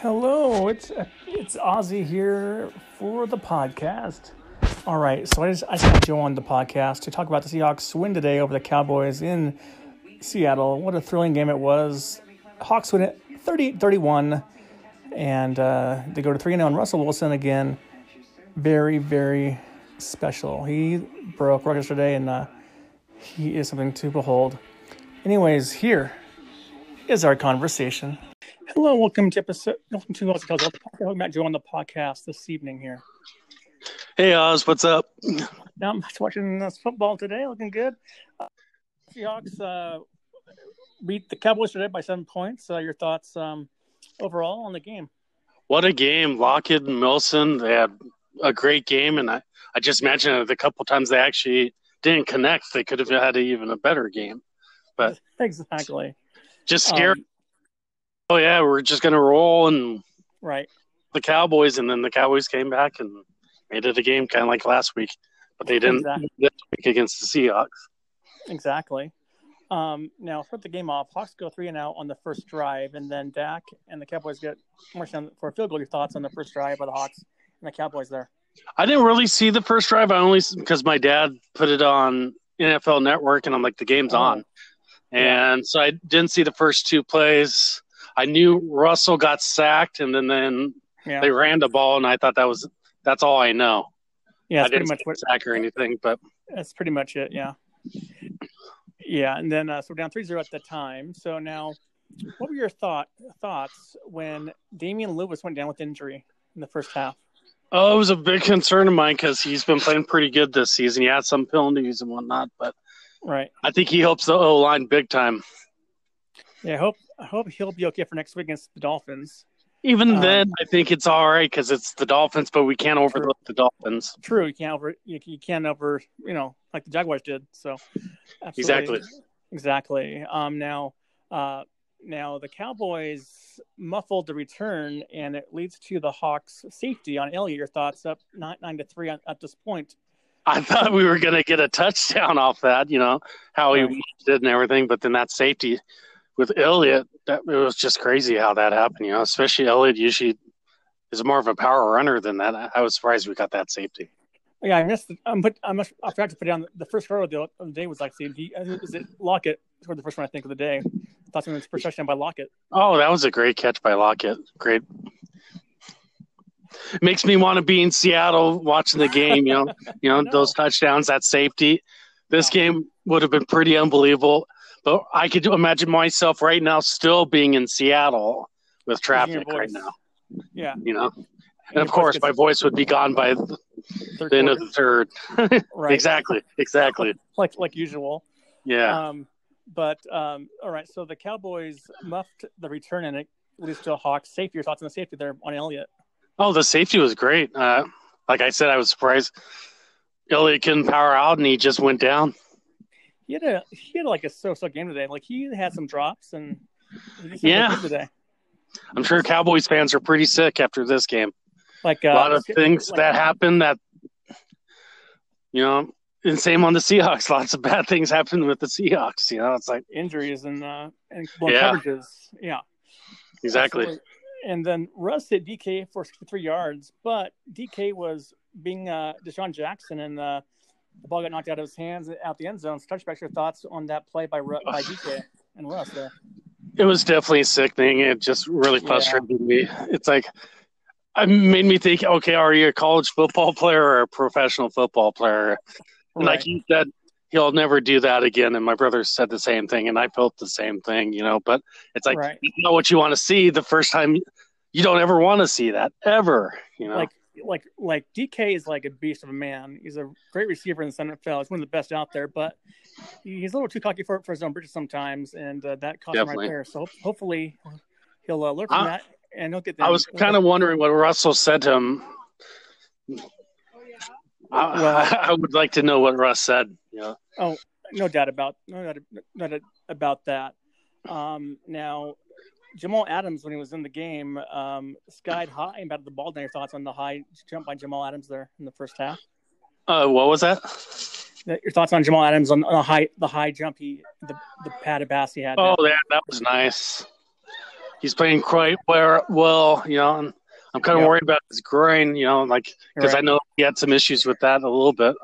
Hello, it's it's Ozzy here for the podcast. All right, so I just I just Joe on the podcast to talk about the Seahawks win today over the Cowboys in Seattle. What a thrilling game it was. Hawks win it 38-31, and uh, they go to 3 0 and Russell Wilson again. Very, very special. He broke records today, and uh, he is something to behold. Anyways, here is our conversation. Hello, welcome to episode. Welcome to Ozzy Tells Welcome back, Joe, on the podcast this evening here. Hey Oz, what's up? Now I'm watching this football today, looking good. Uh, Seahawks uh, beat the Cowboys today by seven points. Uh, your thoughts um, overall on the game? What a game! Lockett and Wilson, they had a great game, and I, I just imagine the couple times they actually didn't connect, they could have had even a better game. But exactly, just scary. Um, oh yeah, we're just gonna roll and right the Cowboys, and then the Cowboys came back and made it a game, kind of like last week, but they didn't exactly. this week against the Seahawks. Exactly. Um, now, start the game off. Hawks go three and out on the first drive, and then Dak and the Cowboys get more for a field goal. Your thoughts on the first drive by the Hawks and the Cowboys there? I didn't really see the first drive. I only because my dad put it on NFL Network, and I'm like, the game's oh. on, and so I didn't see the first two plays. I knew Russell got sacked, and then then yeah. they ran the ball, and I thought that was that's all I know. Yeah, I didn't pretty much what, sack or anything, but that's pretty much it. Yeah, yeah, and then uh, so we're down 3-0 at the time. So now, what were your thought thoughts when Damien Lewis went down with injury in the first half? Oh, it was a big concern of mine because he's been playing pretty good this season. He had some penalties and whatnot, but right, I think he helps the O line big time. Yeah, I hope I hope he'll be okay for next week against the Dolphins. Even um, then, I think it's all right because it's the Dolphins, but we can't overlook true. the Dolphins. True, you can't over you, you can't over you know like the Jaguars did. So exactly, exactly. Um, now, uh, now the Cowboys muffled the return, and it leads to the Hawks' safety on Elliott. Your thoughts up nine nine to three on, at this point. I thought we were going to get a touchdown off that, you know, how he did and everything, but then that safety with Elliott, that it was just crazy how that happened. You know, especially Elliott usually is more of a power runner than that. I was surprised we got that safety. Yeah, I missed. Um, but I must. I forgot to put down the, the first throw of the, of the day was actually he, is it Lockett scored the first one I think of the day. Thought it was first touchdown by Lockett. Oh, that was a great catch by Lockett. Great. Makes me want to be in Seattle watching the game. You know, you know, those touchdowns, that safety. This game would have been pretty unbelievable. But I could imagine myself right now still being in Seattle with traffic right now. Yeah. You know, and, of course, my voice would be gone by the, the end of the third. right. exactly. Exactly. like like usual. Yeah. Um, but um, all right. So the Cowboys muffed the return and it leads to a Hawks safety. Your thoughts on the safety there on Elliott? Oh, the safety was great. Uh, like I said, I was surprised Elliott couldn't power out and he just went down he had a he had like a so-so game today. Like he had some drops and yeah today. I'm sure Cowboys fans are pretty sick after this game. Like uh, a lot of things like, that happened that you know, and same on the Seahawks. Lots of bad things happened with the Seahawks. You know, it's like injuries and uh and yeah. coverages. Yeah, exactly. Absolutely. And then Russ hit DK for three yards, but DK was being uh, DeSean Jackson and uh, the ball got knocked out of his hands out the end zone. So touchback, your thoughts on that play by by DK and Russ there? It was definitely sickening. It just really frustrated yeah. me. It's like it made me think, okay, are you a college football player or a professional football player? And right. you said, he'll never do that again. And my brother said the same thing, and I felt the same thing, you know. But it's like right. you know what you want to see the first time. You don't ever want to see that ever, you know. Like like like DK is like a beast of a man. He's a great receiver in the NFL. He's one of the best out there, but he's a little too cocky for, for his own britches sometimes, and uh, that cost him right there. So hopefully he'll uh, learn from I, that and he'll get. Them. I was kind of wondering what Russell said to him. I, well, I, would like to know what Russ said. Yeah. Oh, no doubt about no doubt, no doubt about that. Um, now Jamal Adams, when he was in the game, um, skied high and batted the ball. Down. Your thoughts on the high jump by Jamal Adams there in the first half? Uh, what was that? Your thoughts on Jamal Adams on the high the high jump he the the padded pass he had? Oh, that that was nice. he's playing quite well. You know, and I'm kind of Yeah. worried about his groin. You know, like because I know he had some issues with that a little bit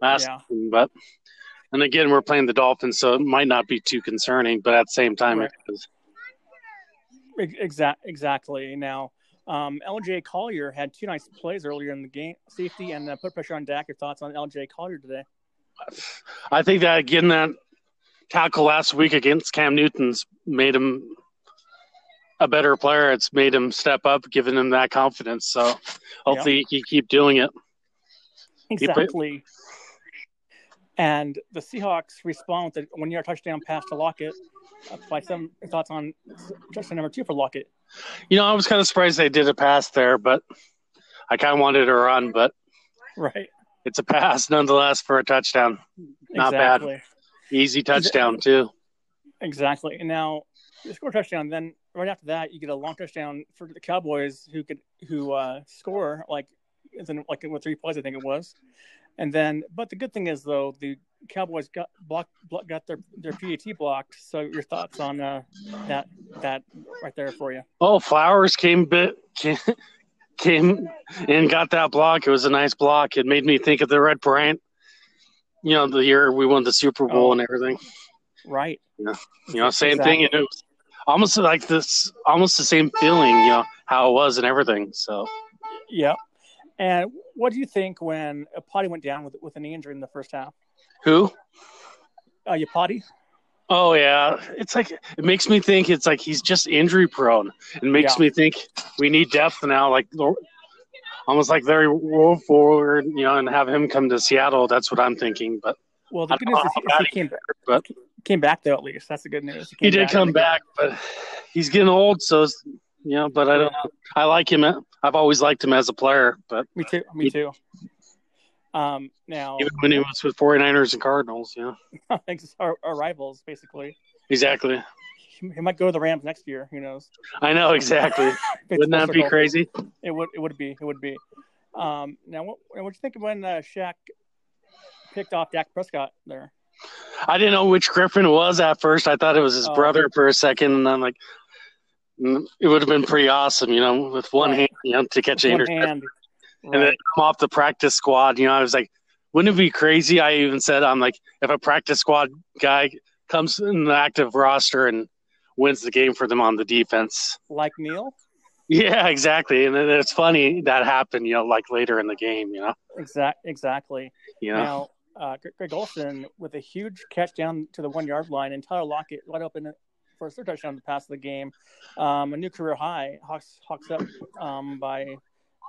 last Yeah. season, but. And again, we're playing the Dolphins, so it might not be too concerning, but at the same time, Right. it is. Exact, exactly. Now, um, LJ Collier had two nice plays earlier in the game, safety, and uh, put pressure on Dak. Your thoughts on LJ Collier today? I think that getting that tackle last week against Cam Newton's made him a better player. It's made him step up, giving him that confidence. So hopefully he keep doing it. Exactly. And the Seahawks respond with a one-yard touchdown pass to Lockett. Uh, by some thoughts on touchdown number two for Lockett? You know, I was kind of surprised they did a pass there, but I kind of wanted a run, but Right. it's a pass nonetheless for a touchdown. Not bad. Easy touchdown too. Exactly. And now you score a touchdown, then right after that you get a long touchdown for the Cowboys who could who uh, score like in like with three plays I think it was. And then but the good thing is though the Cowboys got blocked block, got their their PAT blocked. So your thoughts on uh, that that right there for you? Oh, Flowers came bit came, came and got that block. It was a nice block. It made me think of the Red Bryant. You know, the year we won the Super Bowl Oh. and everything. Right. Yeah. You know, same Exactly. thing. It was almost like this, almost the same feeling. You know how it was and everything. So Yep. And what do you think when a Potty went down with with a knee injury in the first half? who? Uh, Yapati? Oh yeah, it's like it makes me think it's like he's just injury prone. It makes Yeah. me think we need depth now, like almost like Larry roll forward, you know, and have him come to Seattle. That's what I'm thinking. But Well, the good news is he, he came back. but- came back though. At least that's the good news. he came did come back, but he's getting old. So know, but I don't know. I like him. I've always liked him as a player, but Me too. Me too. Um, now, even when he was with 49ers and Cardinals, yeah, thanks our, our rivals, basically. exactly. He, he might go to the Rams next year. Who knows? I know exactly. Wouldn't that be crazy? It would. It would be. It would be. Um, now, what what you think when uh, Shaq picked off Dak Prescott there? I didn't know which Griffin was at first. I thought it was his Oh. brother for a second, and I'm like, it would have been pretty awesome, you know, with one hand, you know, to catch an interception and then come off the practice squad. You know, I was like, wouldn't it be crazy? I even said, I'm like, if a practice squad guy comes in the active roster and wins the game for them on the defense. Like Neil. Yeah, exactly. And then it's funny that happened, you know, like later in the game, you know, Exact. Exactly. you know. Now, uh, Greg- Greg Olsen with a huge catch down to the one yard line, and Tyler Lockett wide open a third touchdown to pass of the game. Um, a new career high. Hawks Hawks up um, by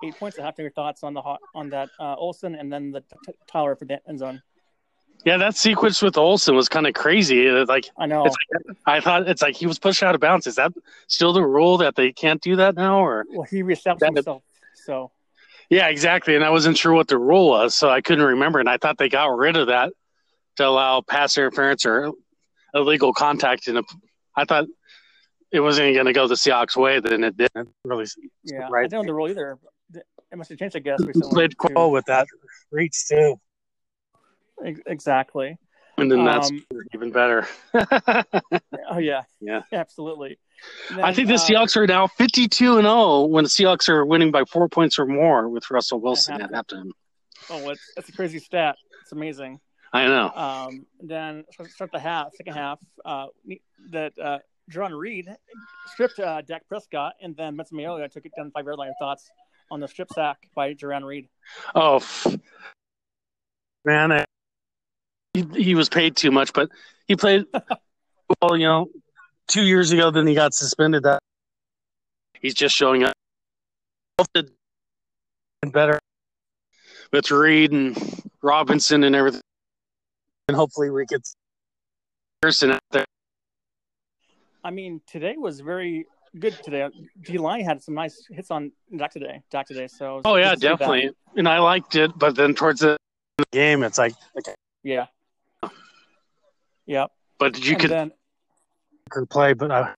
eight points. I have to your thoughts on the on that uh, Olsen and then the t- Tyler for the end zone. Yeah, that sequence with Olsen was kind of crazy. Like, I know. It's I thought it's like he was pushed out of bounds. Is that still the rule that they can't do that now? Or well, he that- himself. So yeah, exactly. And I wasn't sure what the rule was, so I couldn't remember. And I thought they got rid of that to allow pass interference or illegal contact. And I thought it wasn't going to go the Seahawks way. Then it didn't really. yeah, right. I Right. don't know the rule either. It must have changed, I guess. Recently Played too. well with that reach too, Exactly. and then that's Um, even better. Oh yeah. Yeah. Absolutely. And I think the uh, Seahawks are now fifty-two and zero when the Seahawks are winning by four points or more with Russell Wilson at halftime. Oh, it's, that's a crazy stat. It's amazing. I know. Um, then start- the half, second half. Uh, that uh, Jarran Reed stripped uh, Dak Prescott, and then Benson Mayowa took it down five yard line. Thoughts on the strip sack by Jarran Reed? Oh, man, I, he, he was paid too much, but he played well. You know, two years ago, then he got suspended. That he's just showing up. Better with Reed and Robinson and everything, and hopefully we get person out there. I mean, today was very good. Today, D line had some nice hits on Dak today. Dak today. So Oh yeah, to see that. definitely, and I liked it. But then towards the game, it's like, okay. Yeah. Yep. but you and could then play, but I,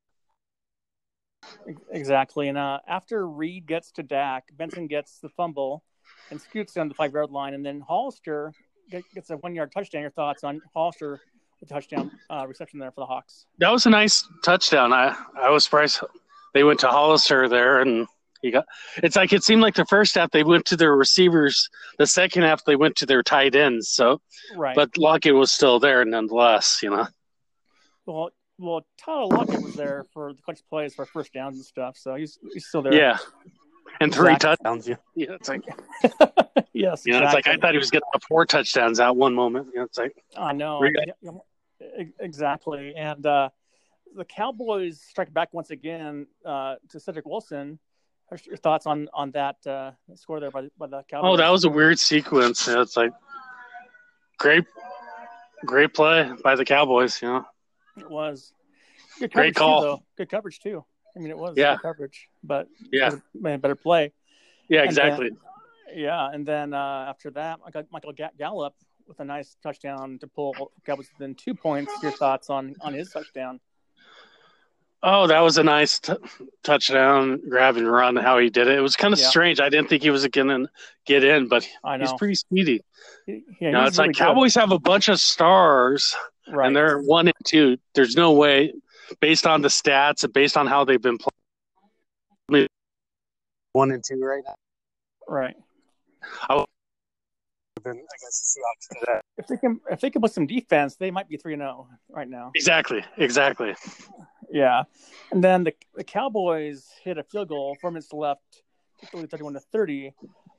Exactly. And uh, after Reed gets to Dak, Benson gets the fumble and scoots down the five yard line. And then Hollister get- gets a one yard touchdown. Your thoughts on Hollister, the touchdown uh, reception there for the Hawks? that was a nice touchdown. I I was surprised they went to Hollister there, and he got. It's like it seemed like the first half they went to their receivers. The second half they went to their tight ends. So, right. but Lockett was still there nonetheless. You know. well, well, Tyler Lockett was there for the clutch plays for first downs and stuff, so he's he's still there. Yeah. And three Exactly. touchdowns. Yeah. Yeah. It's like yes, you know, it's like exactly. I thought he was getting four touchdowns out one moment. You know, it's like I know. Really? Yeah, yeah, Exactly. And uh, the Cowboys strike back once again uh, to Cedric Wilson. Your thoughts on on that uh, score there by, the- by the Cowboys? Oh, that was a weird sequence. Yeah, It's like great, great play by the Cowboys. You know, it was good Great call. Too, though. Good coverage too. I mean, it was Yeah. coverage, but yeah, a better play. yeah, And then- exactly. Yeah, and then uh, after that, I got Michael Ga- Gallup with a nice touchdown to pull Cowboys within two points. Your thoughts on on his touchdown? Oh, that was a nice t- touchdown, grab and run. How he did it, it was kind of Yeah. strange. I didn't think he was going to get in, but I know. he's pretty speedy. Yeah, You know, it's like good. Cowboys have a bunch of stars, right. and they're one and two. There's no way, based on the stats and based on how they've been playing, one and two right now. right. Against the Seahawks today. If they can, if they can put some defense, they might be three and zero right now. Exactly, exactly. Yeah, and then the the Cowboys hit a field goal, four minutes left, thirty-one to thirty.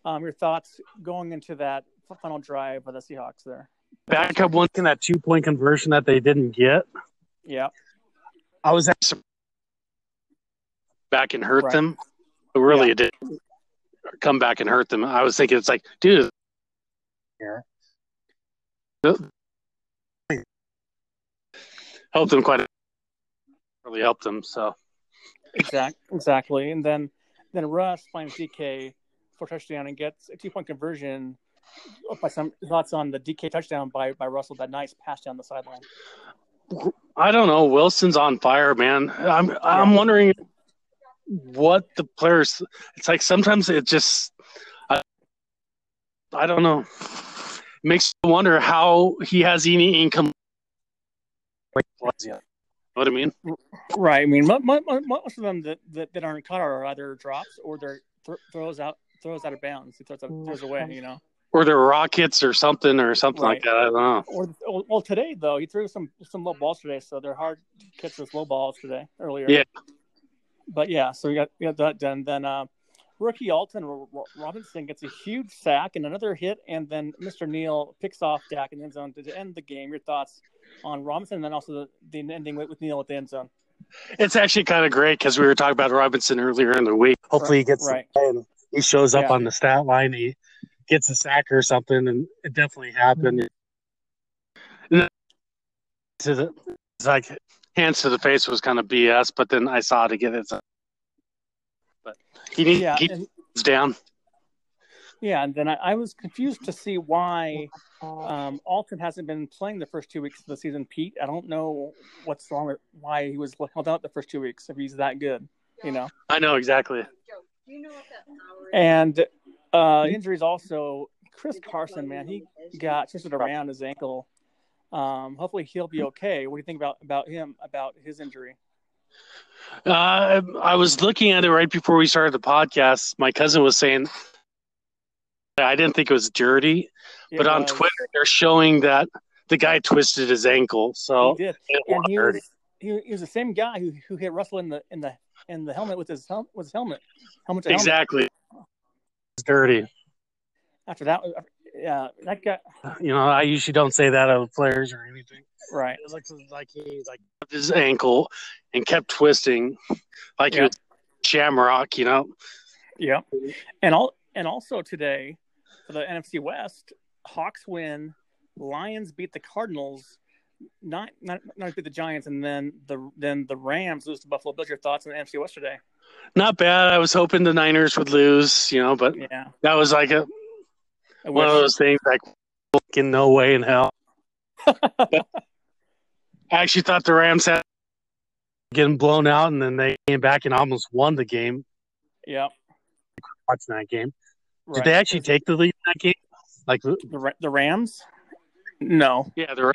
Um, your thoughts going into that final drive by the Seahawks there? Backup one in that two point conversion that they didn't get. Yeah, I was actually back and hurt Right. them. But really, Yeah. it did come back and hurt them. I was thinking, it's like, dude, here helped them quite. Really helped them. So exact, exactly. And then then Russ finds DK for touchdown and gets a two point conversion. By some thoughts on the DK touchdown by by Russell, that nice pass down the sideline. I don't know. Wilson's on fire, man. I'm I'm wondering what the players. It's like sometimes it just. I, I don't know. It makes you wonder how he has any income. What I mean? Right. I mean, mo- mo- mo- most of them that, that, that aren't caught are either drops or they're th- throws out throws out of bounds. He throws, out, throws away. You know. Or they're rockets or something or something like that. I don't know. Or well, well, today though he threw some some low balls today, so they're hard to catch those low balls today earlier. Yeah. But yeah, so we got we got that done. Then uh, rookie Alton Ro- Ro- Robinson gets a huge sack and another hit, and then Mr. Neal picks off Dak in the end zone to end the game. Your thoughts on Robinson, and then also the, the ending with, with Neal at the end zone. It's actually kind of great because we were talking about Robinson earlier in the week. Hopefully, he gets Right. and he shows up Yeah. on the stat line. He gets a sack or something, and it definitely happened. And To the it's like hands to the face was kind of BS, but then I saw to get it. But he needs Yeah, he and, needs down. yeah, and then I, I was confused to see why um, Alton hasn't been playing the first two weeks of the season. Pete, I don't know what's wrong with why he was held out the first two weeks if he's that good, you know. I know exactly. And uh, injuries also. Chris Carson, man, he got twisted around his ankle. Um, hopefully he'll be okay. What do you think about about him about his injury? Uh, I was looking at it right before we started the podcast. My cousin was saying I didn't think it was dirty, It but on Twitter they're showing that the guy twisted his ankle. So he did, and was he was he, he was the same guy who, who hit Russell in the in the in the helmet with his hel- with his helmet helmet to helmet. Exactly. Dirty. After that, yeah, that guy. You know, I usually don't say that of players or anything. Right. It looks like he like grabbed his ankle and kept twisting like he was shamrock, you know. Yeah, and all and also today for the NFC West, Hawks win, Lions beat the Cardinals, not not not beat the Giants, and then the then the Rams lose to Buffalo Bills. Your thoughts on the NFC West today? Not bad. I was hoping the Niners would lose, you know, but Yeah, that was like a one of those things like in no way in hell. I actually thought the Rams had getting blown out, and then they came back and almost won the game. yeah, Watching that game, right. did they actually take the lead in that game? Like, the the Rams? No, yeah, they're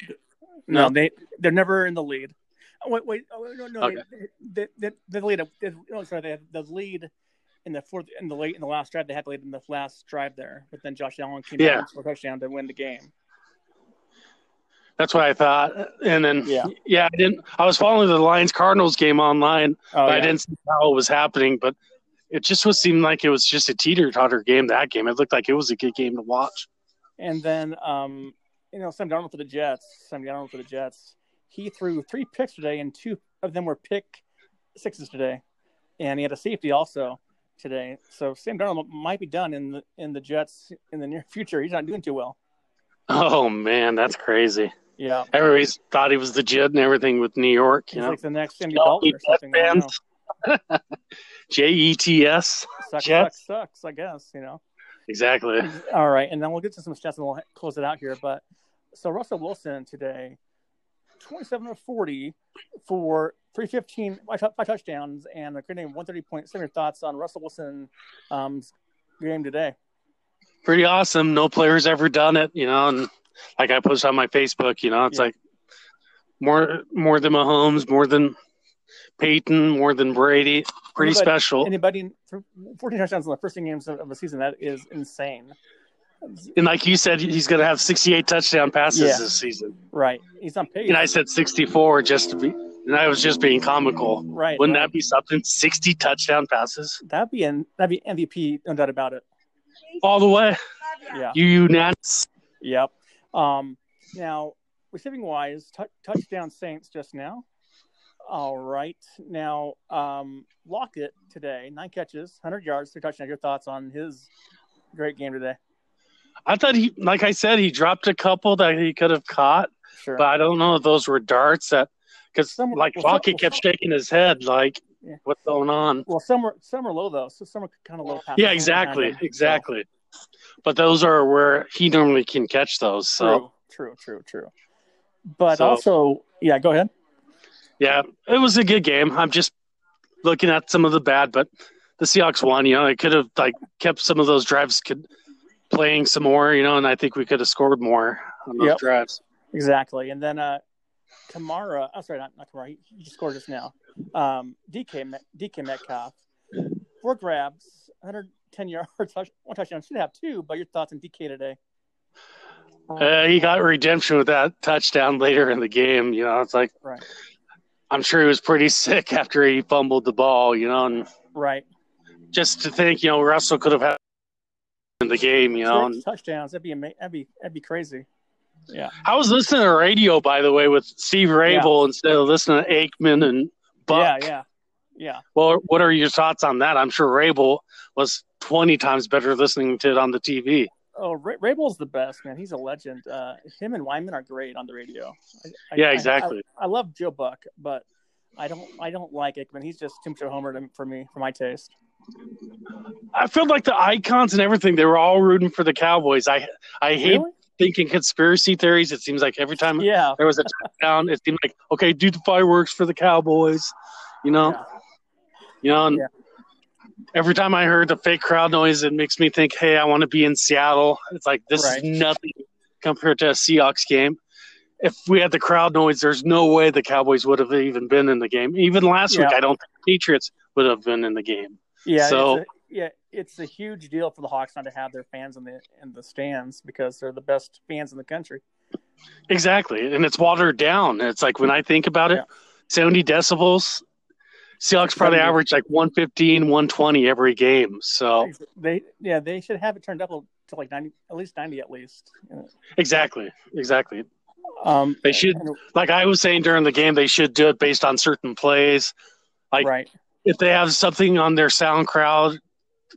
no, No. they they're never in the lead. Wait, wait, oh, no, no, okay. they, they, they, lead. No, sorry, they had the lead in the fourth, in the late, in the last drive. They had to lead in the last drive there, but then Josh Allen came yeah. for a touchdown to win the game. That's what I thought. And then, yeah, yeah I didn't. I was following the Lions Cardinals game online. Oh, yeah. I didn't see how it was happening, but it just was seemed like it was just a teeter totter game. That game, it looked like it was a good game to watch. And then, um, you know, Sam Darnold for the Jets. Sam Darnold for the Jets. He threw three picks today, and two of them were pick sixes today, and he had a safety also today. So Sam Darnold might be done in the in the Jets in the near future. He's not doing too well. Oh man, that's crazy. Yeah, everybody's thought he was the Jed and everything with New York. You He's know, like the next Andy Dalton or something. J E T S. Sucks, sucks, sucks. I guess you know. Exactly. All right, and then we'll get to some stats and we'll close it out here. But so Russell Wilson today, twenty-seven of forty for three fifteen five touchdowns and a creating one thirty point seven. Thoughts on Russell Wilson um, game today? Pretty awesome. No player's ever done it, you know, and like I posted on my Facebook, you know, it's yeah. like more more than Mahomes, more than Peyton, more than Brady. Pretty anybody, special. Anybody 14 touchdowns in the first games of the season, that is insane. And like you said, he's going to have 68 touchdown passes yeah. this season. Right. He's on pace. And I said 64 just to be, and I was just being comical. Right. Wouldn't right. that be something? 60 touchdown passes. That'd be an that'd be MVP, no doubt about it. All the way. Yeah. You Nats. Yep. Um. Now, receiving wise, t- touchdown Saints just now. All right. Now, um, Lockett today, nine catches, 100 yards, three touchdowns. Your thoughts on his great game today? I thought he, like I said, he dropped a couple that he could have caught, sure. but I don't know if those were darts that, because like well, Lockett kept shaking his head, like, yeah. what's going on? Well, some were some are low though, so some are kind of low. Yeah, exactly, him, exactly. So. But those are where he normally can catch those. So true, true, true, true. But so, also, yeah, go ahead. Yeah, it was a good game. I'm just looking at some of the bad, but the Seahawks won. You know, they could have like kept some of those drives could playing some more. You know, and I think we could have scored more on those yep. drives. Exactly, and then uh Kamara. I'm oh, sorry, not, not Kamara. He, he just scored just now. Um, DK DK Metcalf, four grabs, 110 yards, one touchdown. Should have two. But your thoughts on DK today? Uh, he got redemption with that touchdown later in the game. You know, it's like right. I'm sure he was pretty sick after he fumbled the ball, you know, and right. Just to think, you know, Russell could have had in the game, you know, touchdowns. That'd be that'd be that'd be crazy. Yeah. I was listening to radio, by the way, with Steve Raible yeah. instead of listening to Aikman and Buck. Yeah, yeah, yeah. Well, what are your thoughts on that? I'm sure Raible was 20 times better listening to it on the TV. Oh, Ray- Raible's the best, man. He's a legend. Uh, him and Wyman are great on the radio. I, yeah, exactly. I, I, I, love Joe Buck, but I don't. I don't like Aikman. He's just too much of a homer to, for me, for my taste. I feel like the icons and everything. They were all rooting for the Cowboys. I I hate really? thinking conspiracy theories. It seems like every time yeah. there was a touchdown, it seemed like okay, do the fireworks for the Cowboys. You know, yeah. you know, and yeah every time I heard the fake crowd noise, it makes me think, hey, I want to be in Seattle. It's like this right. is nothing compared to a Seahawks game. If we had the crowd noise, there's no way the Cowboys would have even been in the game. Even last yeah. week, I don't think the Patriots would have been in the game. Yeah. So it's a, yeah, it's a huge deal for the Hawks not to have their fans in the in the stands because they're the best fans in the country. Exactly, and it's watered down. It's like when I think about it, yeah. seventy decibels Seahawks probably average like 115, 120 every game. So they, yeah, they should have it turned up to like 90, at least 90 at least. Exactly. Exactly. Um, they should, like I was saying during the game, they should do it based on certain plays. Like right. If they have something on their SoundCloud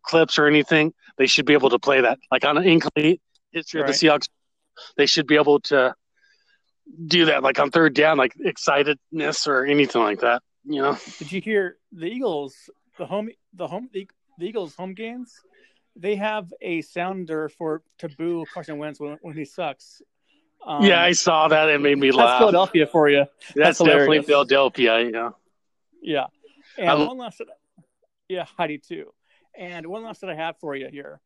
clips or anything, they should be able to play that. Like on an incomplete history right. of the Seahawks, they should be able to do that. Like on third down, like excitedness or anything like that. You know. Did you hear the Eagles? The home, the home, the, the Eagles home games. They have a sounder for to boo Carson Wentz when, when he sucks. Um, yeah, I saw that. It made me laugh. That's Philadelphia for you. That's, that's definitely Philadelphia. Yeah. Yeah. And one last. Yeah, Heidi too. And one last that I have for you here,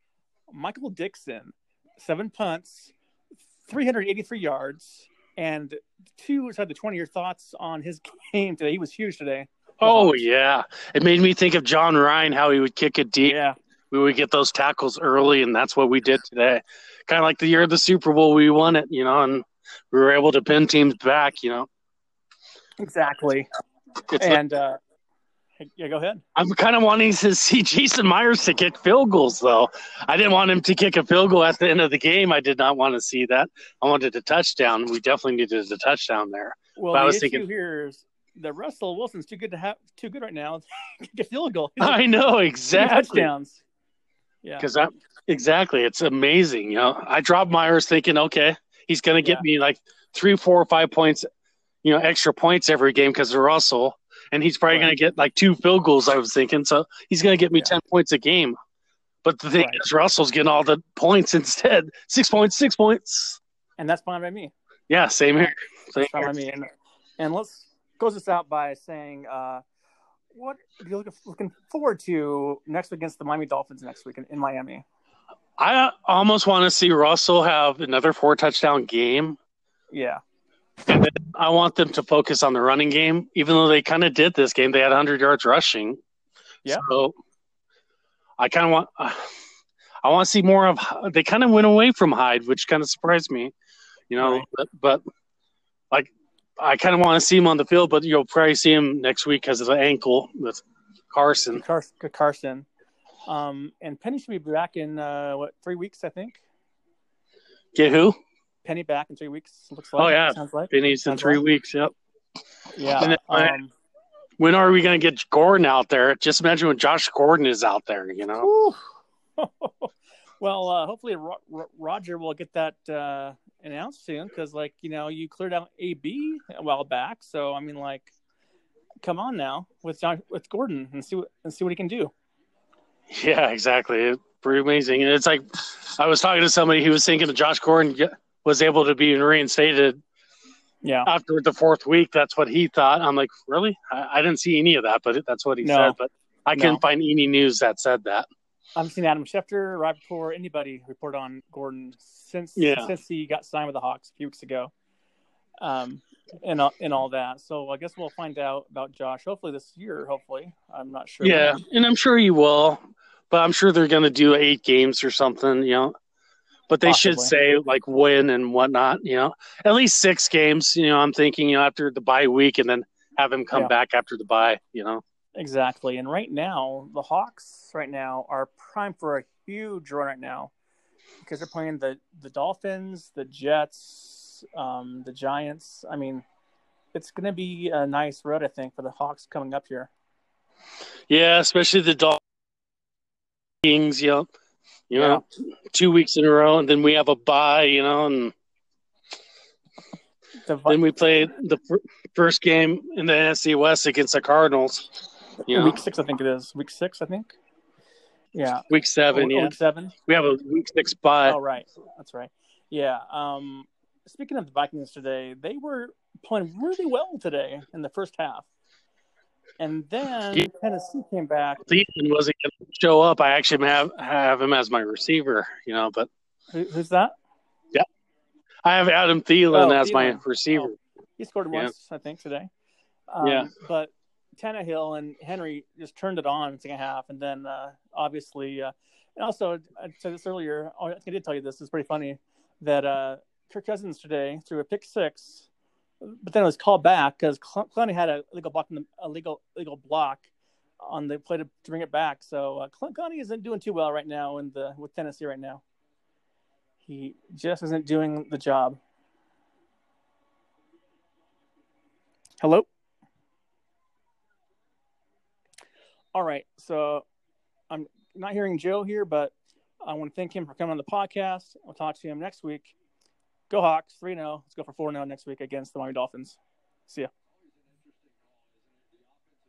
Michael Dickson, seven punts, 383 yards, And two had the 20 year thoughts on his game today. He was huge today. Oh yeah, it made me think of Jon Ryan how he would kick it deep. Yeah, We would get those tackles early, and that's what we did today. Kind of like the year of the Super Bowl, we won it, you know, and we were able to pin teams back. You know, exactly. it's like, And uh, yeah, go ahead. I'm kind of wanting to see Jason Myers to kick field goals, though. I didn't want him to kick a field goal at the end of the game. I did not want to see that. I wanted a touchdown. We definitely needed a touchdown there. Well, But I was issue thinking- here is that Russell Wilson's too good to have too good right now. to a field goal. I know exactly. touchdowns. Yeah, because that exactly it's amazing you know i dropped myers thinking okay he's going to get Yeah. me like three four or five points you know extra points every game because of russell and he's probably Right. going to get like two field goals i was thinking so he's going to get me Yeah. 10 points a game but the thing Right. is russell's getting all the points instead six points six points and that's fine by me. yeah same here same That's fine by me. And, and let's close this out by saying, uh, what are you looking, looking forward to next week against the Miami Dolphins next week in, in Miami? i almost want to see russell have another four touchdown game Yeah, and then i want them to focus on the running game even though they kind of did this game they had 100 yards rushing Yeah. So I kind of want, I want to see more of. They kind of went away from Hyde, which kind of surprised me, you know. Right. But, but like, I kind of want to see him on the field, but you'll probably see him next week because of the ankle with Carson. Car- Carson. Um, and Penny should be back in uh, what three weeks, I think. Get who? Penny back in three weeks. Looks like. Oh, yeah. sounds like. Finney's in three right. weeks. Yep. Yeah. Then Um, When are we going to get Gordon out there? Just imagine when Josh Gordon is out there. You know. well, uh, hopefully Ro- Ro- Roger will get that uh, announced soon because, like, you know, you cleared out AB a while back. So I mean, like, come on now with John, with Gordon and see what and see what he can do. Yeah, exactly. It's pretty amazing. And it's like I was talking to somebody who was thinking of Josh Gordon was able to be reinstated Yeah. after the fourth week. That's what he thought. I'm like, really? I, I didn't see any of that, but that's what he No. said. But I couldn't No. find any news that said that. I haven't seen Adam Schefter, Rapoport, anybody report on Gordon since Yeah. since he got signed with the Hawks a few weeks ago, um, and all- and all that. So I guess we'll find out about Josh hopefully this year. Hopefully, I'm not sure. Yeah, when. and I'm sure he will, but I'm sure they're going to do eight games or something, you know. But they should say like win and whatnot, you know. At least six games, you know. I'm thinking, you know, after the bye week, and then have him come Yeah. back after the bye, you know. exactly. And right now, the Hawks right now are prime for a huge run right now because they're playing the the Dolphins, the Jets, um, the Giants. I mean, it's going to be a nice road, I think, for the Hawks coming up here. Yeah, especially the Dolphins, Kings, you know, you know, two weeks in a row, and then we have a bye, you know, and The, then we play the fir- first game in the NFC West against the Cardinals. You know, week six, I think it is. Week six, I think. Yeah. week seven. Yeah, Week seven. we have a week six bye. oh, right. That's right. Yeah. Um, speaking of the Vikings today, they were playing really well today in the first half. And then Yeah. Tennessee came back. Thielen wasn't going to show up. I actually have have him as my receiver, you know, but Who, who's that? Yeah, I have Adam Thielen Oh, as my Thielen. receiver. He scored Yeah. once, I think, today. Um, Yeah. But Tannehill and Henry just turned it on in the second half, and then uh, obviously, uh, and also I said this earlier. Oh, I did tell you this. It's pretty funny that uh, Kirk Cousins today threw a pick six, but then it was called back because Clowney had a legal block, the, a legal legal block on the play to, to bring it back. So uh, Clowney isn't doing too well right now in the with Tennessee right now. He just isn't doing the job. Hello. All right, so I'm not hearing Joe here, but I want to thank him for coming on the podcast. I'll talk to him next week. Go Hawks, 3 0. Let's go for 4 0 next week against the Miami Dolphins. See ya.